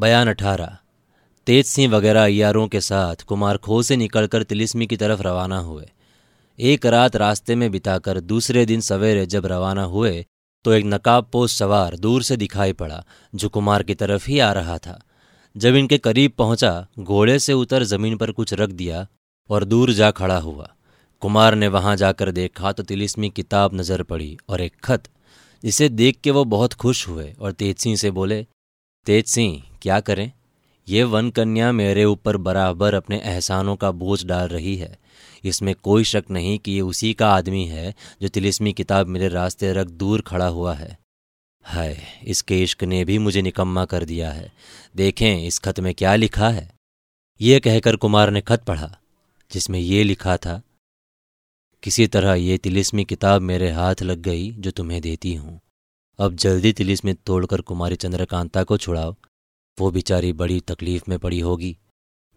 बयान अठारह। तेज सिंह वगैरह अयारों के साथ कुमार खो से निकलकर तिलिस्मी की तरफ़ रवाना हुए। एक रात रास्ते में बिताकर दूसरे दिन सवेरे जब रवाना हुए तो एक नकाब पोस्ट सवार दूर से दिखाई पड़ा, जो कुमार की तरफ़ ही आ रहा था। जब इनके करीब पहुँचा, घोड़े से उतर ज़मीन पर कुछ रख दिया और दूर जा खड़ा हुआ। कुमार ने वहाँ जाकर देखा तो तिलिस्मी किताब नज़र पड़ी और एक खत, जिसे देख के वो बहुत खुश हुए और तेज सिंह से बोले, तेज सिंह क्या करें? ये वन कन्या मेरे ऊपर बराबर अपने एहसानों का बोझ डाल रही है। इसमें कोई शक नहीं कि ये उसी का आदमी है जो तिलिस्मी किताब मेरे रास्ते रख दूर खड़ा हुआ है। हाय इसके इश्क ने भी मुझे निकम्मा कर दिया है। देखें, इस खत में क्या लिखा है? ये कहकर कुमार ने खत पढ़ा, जिसमें ये लिखा था, किसी तरह ये तिलिस्मी किताब मेरे हाथ लग गई जो तुम्हें देती हूँ। अब जल्दी तिलिस्मी तोड़कर कुमारी चंद्रकांता को छुड़ाओ। वो बेचारी बड़ी तकलीफ़ में पड़ी होगी।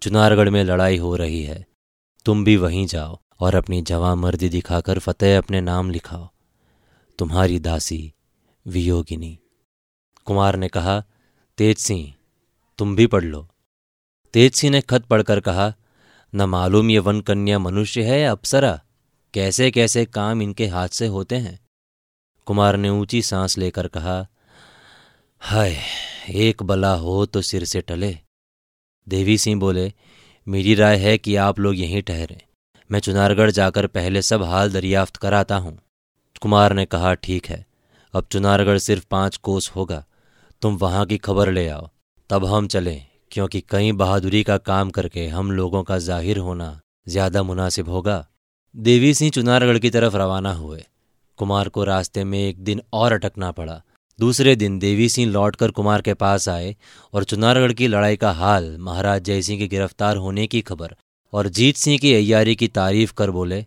चुनारगढ़ में लड़ाई हो रही है। तुम भी वहीं जाओ और अपनी जवां मर्दी दिखाकर फतेह अपने नाम लिखाओ। तुम्हारी दासी वियोगिनी। कुमार ने कहा, तेज सिंह, तुम भी पढ़ लो। तेज सिंह ने खत पढ़कर कहा, न मालूम ये वन कन्या मनुष्य है या अप्सरा। कैसे कैसे काम इनके हाथ से होते हैं? कुमार ने ऊँची सांस लेकर कहा हाय, एक बला हो तो सिर से टले। देवी सिंह बोले, मेरी राय है कि आप लोग यहीं ठहरें। मैं चुनारगढ़ जाकर पहले सब हाल दरियाफ्त कराता हूँ। कुमार ने कहा, ठीक है, अब चुनारगढ़ सिर्फ़ पाँच कोस होगा। तुम वहाँ की खबर ले आओ। तब हम चलें, क्योंकि कई बहादुरी का काम करके हम लोगों का ज़ाहिर होना ज़्यादा मुनासिब होगा। देवी सिंह चुनारगढ़ की तरफ़ रवाना हुए। कुमार को रास्ते में एक दिन और अटकना पड़ा। दूसरे दिन देवी सिंह लौटकर कुमार के पास आए और चुनारगढ़ की लड़ाई का हाल महाराज जयसिंह के गिरफ़्तार होने की खबर और जीत सिंह की अयारी की तारीफ़ कर बोले,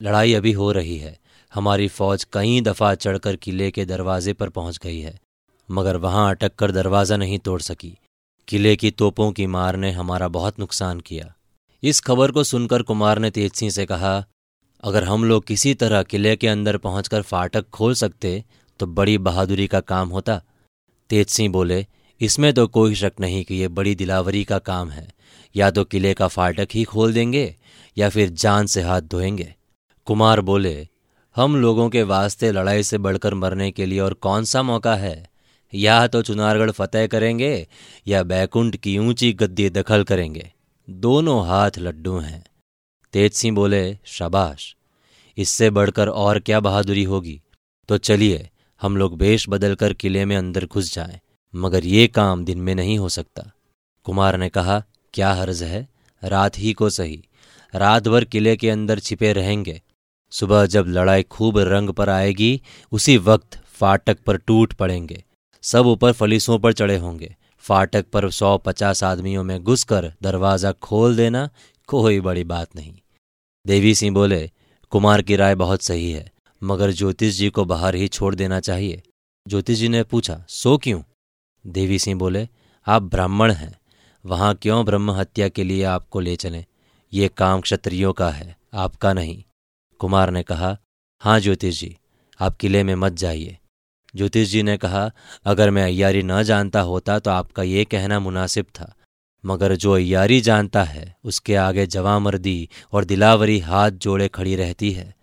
लड़ाई अभी हो रही है। हमारी फौज कई दफ़ा चढ़कर किले के दरवाजे पर पहुँच गई है, मगर वहाँ अटक कर दरवाज़ा नहीं तोड़ सकी। किले की तोपों की मार ने हमारा बहुत नुकसान किया। इस खबर को सुनकर कुमार ने तेज सिंह से कहा, अगर हम लोग किसी तरह किले के अंदर पहुंचकर फाटक खोल सकते तो बड़ी बहादुरी का काम होता। तेज सिंह बोले, इसमें तो कोई शक नहीं कि यह बड़ी दिलावरी का काम है। या तो किले का फाटक ही खोल देंगे, या फिर जान से हाथ धोएँगे। कुमार बोले, हम लोगों के वास्ते लड़ाई से बढ़कर मरने के लिए और कौन सा मौका है? या तो चुनारगढ़ फतेह करेंगे, या बैकुंठ की ऊँची गद्दी दखल करेंगे। दोनों हाथ लड्डू हैं। तेज सिंह बोले, शाबाश। इससे बढ़कर और क्या बहादुरी होगी? तो चलिए हम लोग वेश बदलकर किले में अंदर घुस जाएँ, मगर ये काम दिन में नहीं हो सकता। कुमार ने कहा क्या हर्ज है? रात ही को सही। रात भर किले के अंदर छिपे रहेंगे। सुबह जब लड़ाई खूब रंग पर आएगी उसी वक्त फाटक पर टूट पड़ेंगे। सब ऊपर फलीसों पर चढ़े होंगे। फाटक पर सौ पचास आदमियों में घुसकर दरवाज़ा खोल देना कोई बड़ी बात नहीं। देवी सिंह बोले कुमार की राय बहुत सही है। मगर ज्योतिष जी को बाहर ही छोड़ देना चाहिए। ज्योतिष जी ने पूछा, सो क्यों? देवी सिंह बोले, आप ब्राह्मण हैं, वहाँ क्यों ब्रह्म हत्या के लिए आपको ले चलें? ये काम क्षत्रियों का है, आपका नहीं। कुमार ने कहा हाँ ज्योतिष जी, आप किले में मत जाइए। ज्योतिष जी ने कहा, अगर मैं अयारी न जानता होता तो आपका ये कहना मुनासिब था, मगर जो अयारी जानता है, उसके आगे जवामर्दी और दिलावरी हाथ जोड़े खड़ी रहती है।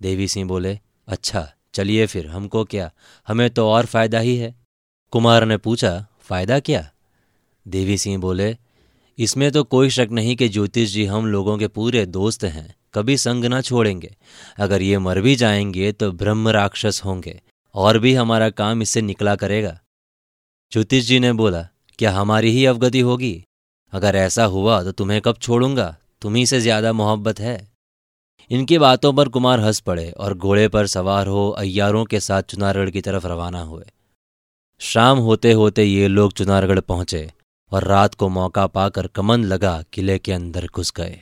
देवी सिंह बोले अच्छा चलिए फिर, हमको क्या? हमें तो और फ़ायदा ही है। कुमार ने पूछा, फ़ायदा क्या? देवी सिंह बोले, इसमें तो कोई शक नहीं कि ज्योतिष जी हम लोगों के पूरे दोस्त हैं, कभी संग ना छोड़ेंगे। अगर ये मर भी जाएँगे तो ब्रह्म राक्षस होंगे, और भी हमारा काम इससे निकला करेगा। ज्योतिष जी ने बोला, क्या हमारी ही अवगति होगी? अगर ऐसा हुआ तो तुम्हें कब छोड़ूँगा? तुम्ही से ज़्यादा मोहब्बत है। इनकी बातों पर कुमार हंस पड़े और घोड़े पर सवार हो अय्यारों के साथ चुनारगढ़ की तरफ़ रवाना हुए। शाम होते होते ये लोग चुनारगढ़ पहुँचे और रात को मौका पाकर कमन लगा किले के अंदर घुस गए।